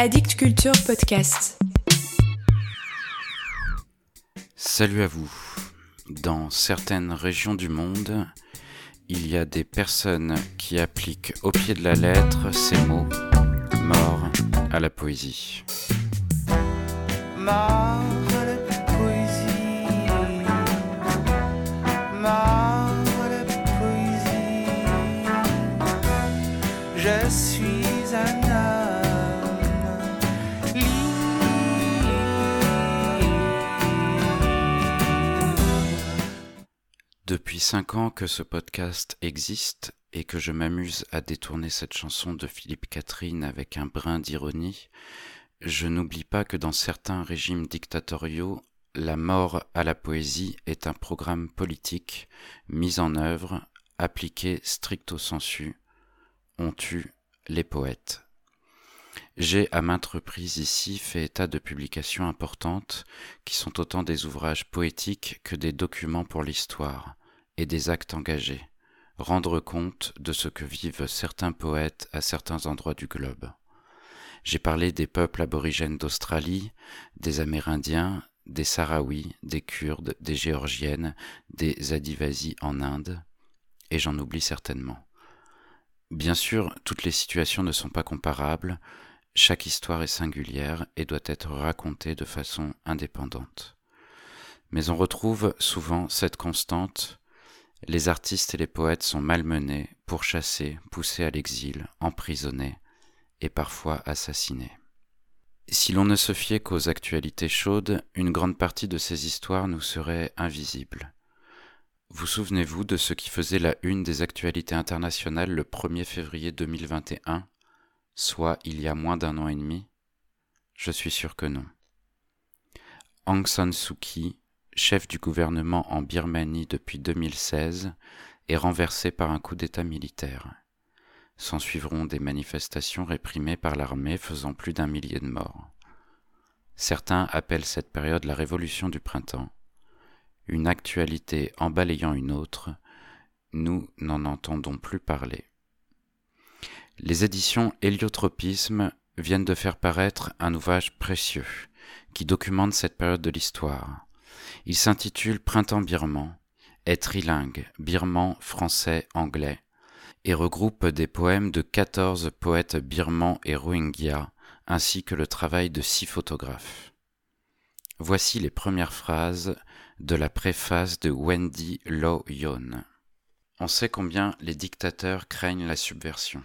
Addict Culture Podcast. Salut à vous. Dans certaines régions du monde, il y a des personnes qui appliquent au pied de la lettre ces mots mort à la poésie. Mort Depuis cinq ans que ce podcast existe et que je m'amuse à détourner cette chanson de Philippe Catherine avec un brin d'ironie, je n'oublie pas que dans certains régimes dictatoriaux, la mort à la poésie est un programme politique mis en œuvre, appliqué stricto sensu. On tue les poètes. J'ai à maintes reprises ici fait état de publications importantes qui sont autant des ouvrages poétiques que des documents pour l'histoire et des actes engagés, rendre compte de ce que vivent certains poètes à certains endroits du globe. J'ai parlé des peuples aborigènes d'Australie, des Amérindiens, des Sahraouis, des Kurdes, des Géorgiennes, des Adivasis en Inde, et j'en oublie certainement. Bien sûr, toutes les situations ne sont pas comparables, chaque histoire est singulière et doit être racontée de façon indépendante. Mais on retrouve souvent cette constante les artistes et les poètes sont malmenés, pourchassés, poussés à l'exil, emprisonnés et parfois assassinés. Si l'on ne se fiait qu'aux actualités chaudes, une grande partie de ces histoires nous serait invisible. Vous souvenez-vous de ce qui faisait la une des actualités internationales le 1er février 2021, soit il y a moins d'un an et demi? Je suis sûr que non. Aung San Suu chef du gouvernement en Birmanie depuis 2016, est renversé par un coup d'État militaire. S'ensuivront des manifestations réprimées par l'armée faisant plus d'un millier de morts. Certains appellent cette période la révolution du printemps. Une actualité en balayant une autre, nous n'en entendons plus parler. Les éditions Héliotropisme viennent de faire paraître un ouvrage précieux qui documente cette période de l'histoire. Il s'intitule Printemps birman, est trilingue, birman, français, anglais, et regroupe des poèmes de 14 poètes birmans et rohingyas, ainsi que le travail de six photographes. Voici les premières phrases de la préface de Wendy Lo Yon. On sait combien les dictateurs craignent la subversion.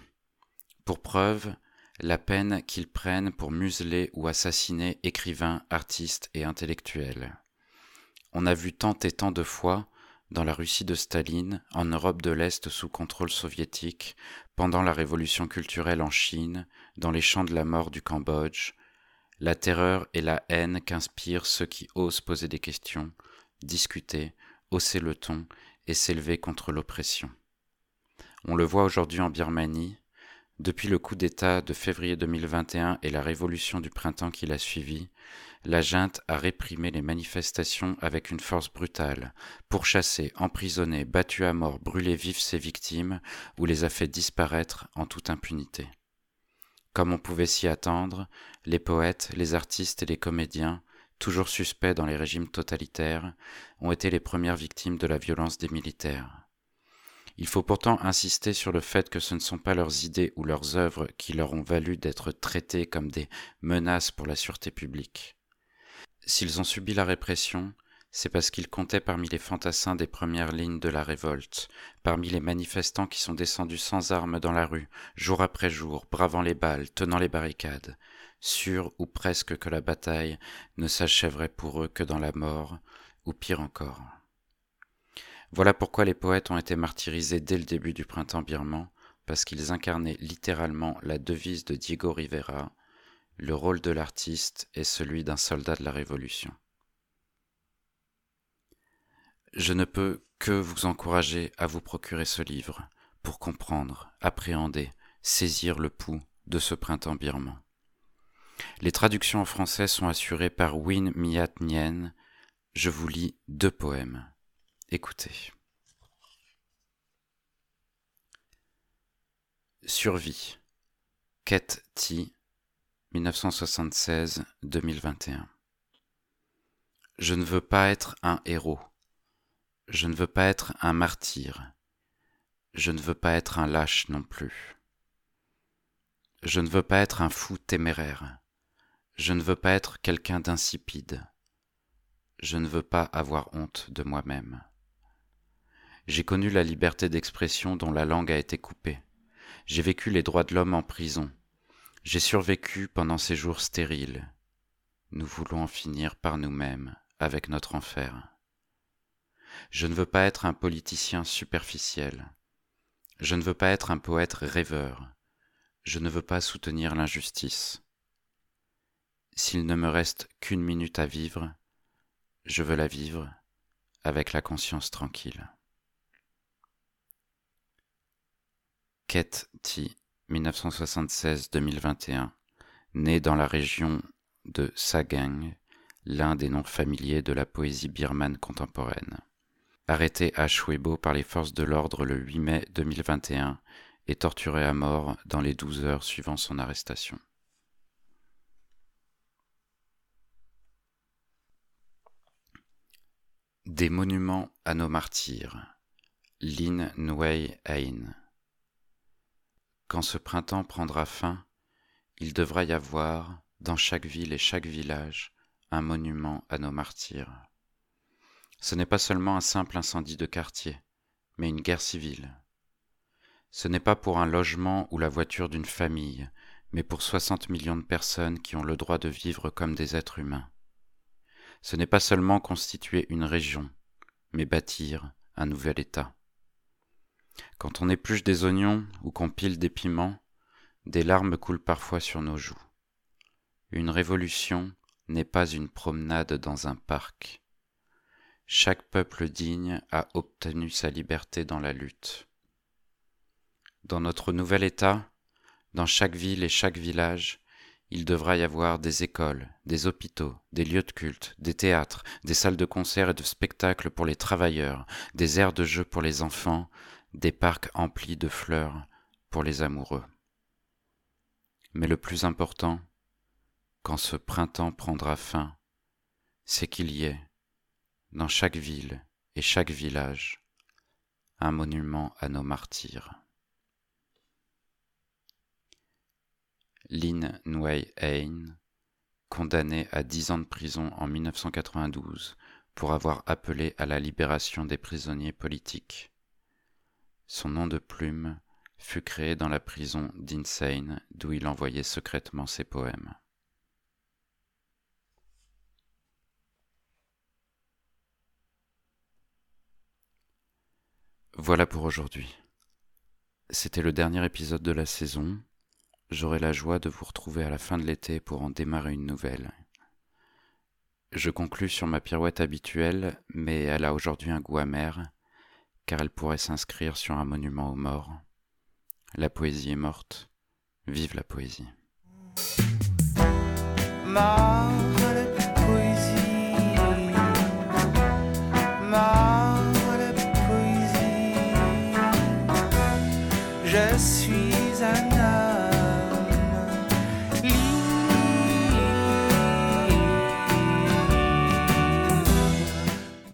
Pour preuve, la peine qu'ils prennent pour museler ou assassiner écrivains, artistes et intellectuels. On a vu tant et tant de fois, dans la Russie de Staline, en Europe de l'Est sous contrôle soviétique, pendant la révolution culturelle en Chine, dans les champs de la mort du Cambodge, la terreur et la haine qu'inspirent ceux qui osent poser des questions, discuter, hausser le ton et s'élever contre l'oppression. On le voit aujourd'hui en Birmanie, depuis le coup d'État de février 2021 et la révolution du printemps qui l'a suivi, la junte a réprimé les manifestations avec une force brutale, pourchassé, emprisonné, battu à mort, brûlé vif ses victimes ou les a fait disparaître en toute impunité. Comme on pouvait s'y attendre, les poètes, les artistes et les comédiens, toujours suspects dans les régimes totalitaires, ont été les premières victimes de la violence des militaires. Il faut pourtant insister sur le fait que ce ne sont pas leurs idées ou leurs œuvres qui leur ont valu d'être traitées comme des menaces pour la sûreté publique. S'ils ont subi la répression, c'est parce qu'ils comptaient parmi les fantassins des premières lignes de la révolte, parmi les manifestants qui sont descendus sans armes dans la rue, jour après jour, bravant les balles, tenant les barricades, sûrs ou presque que la bataille ne s'achèverait pour eux que dans la mort, ou pire encore. Voilà pourquoi les poètes ont été martyrisés dès le début du printemps birman, parce qu'ils incarnaient littéralement la devise de Diego Rivera, le rôle de l'artiste est celui d'un soldat de la Révolution. Je ne peux que vous encourager à vous procurer ce livre pour comprendre, appréhender, saisir le pouls de ce printemps birman. Les traductions en français sont assurées par Win Miat Nyen. Je vous lis deux poèmes. Écoutez. Survie. Ket Ti 1976-2021 Je ne veux pas être un héros. Je ne veux pas être un martyr. Je ne veux pas être un lâche non plus. Je ne veux pas être un fou téméraire. Je ne veux pas être quelqu'un d'insipide. Je ne veux pas avoir honte de moi-même. J'ai connu la liberté d'expression dont la langue a été coupée. J'ai vécu les droits de l'homme en prison. J'ai survécu pendant ces jours stériles. Nous voulons en finir par nous-mêmes avec notre enfer. Je ne veux pas être un politicien superficiel. Je ne veux pas être un poète rêveur. Je ne veux pas soutenir l'injustice. S'il ne me reste qu'une minute à vivre, je veux la vivre avec la conscience tranquille. Ket T, 1976-2021, né dans la région de Sagang, l'un des noms familiers de la poésie birmane contemporaine. Arrêté à Shwebo par les forces de l'ordre le 8 mai 2021 et torturé à mort dans les 12 heures suivant son arrestation. Des monuments à nos martyrs. Lin Nwei Ain. Quand ce printemps prendra fin, il devra y avoir, dans chaque ville et chaque village, un monument à nos martyrs. Ce n'est pas seulement un simple incendie de quartier, mais une guerre civile. Ce n'est pas pour un logement ou la voiture d'une famille, mais pour 60 millions de personnes qui ont le droit de vivre comme des êtres humains. Ce n'est pas seulement constituer une région, mais bâtir un nouvel État. Quand on épluche des oignons ou qu'on pile des piments, des larmes coulent parfois sur nos joues. Une révolution n'est pas une promenade dans un parc. Chaque peuple digne a obtenu sa liberté dans la lutte. Dans notre nouvel État, dans chaque ville et chaque village, il devra y avoir des écoles, des hôpitaux, des lieux de culte, des théâtres, des salles de concert et de spectacles pour les travailleurs, des aires de jeu pour les enfants, des parcs emplis de fleurs pour les amoureux. Mais le plus important, quand ce printemps prendra fin, c'est qu'il y ait, dans chaque ville et chaque village, un monument à nos martyrs. Lin Nwei Ain, condamné à dix ans de prison en 1992 pour avoir appelé à la libération des prisonniers politiques. Son nom de plume fut créé dans la prison d'Insane d'où il envoyait secrètement ses poèmes. Voilà pour aujourd'hui. C'était le dernier épisode de la saison. J'aurai la joie de vous retrouver à la fin de l'été pour en démarrer une nouvelle. Je conclus sur ma pirouette habituelle, mais elle a aujourd'hui un goût amer, car elle pourrait s'inscrire sur un monument aux morts. La poésie est morte. Vive la poésie.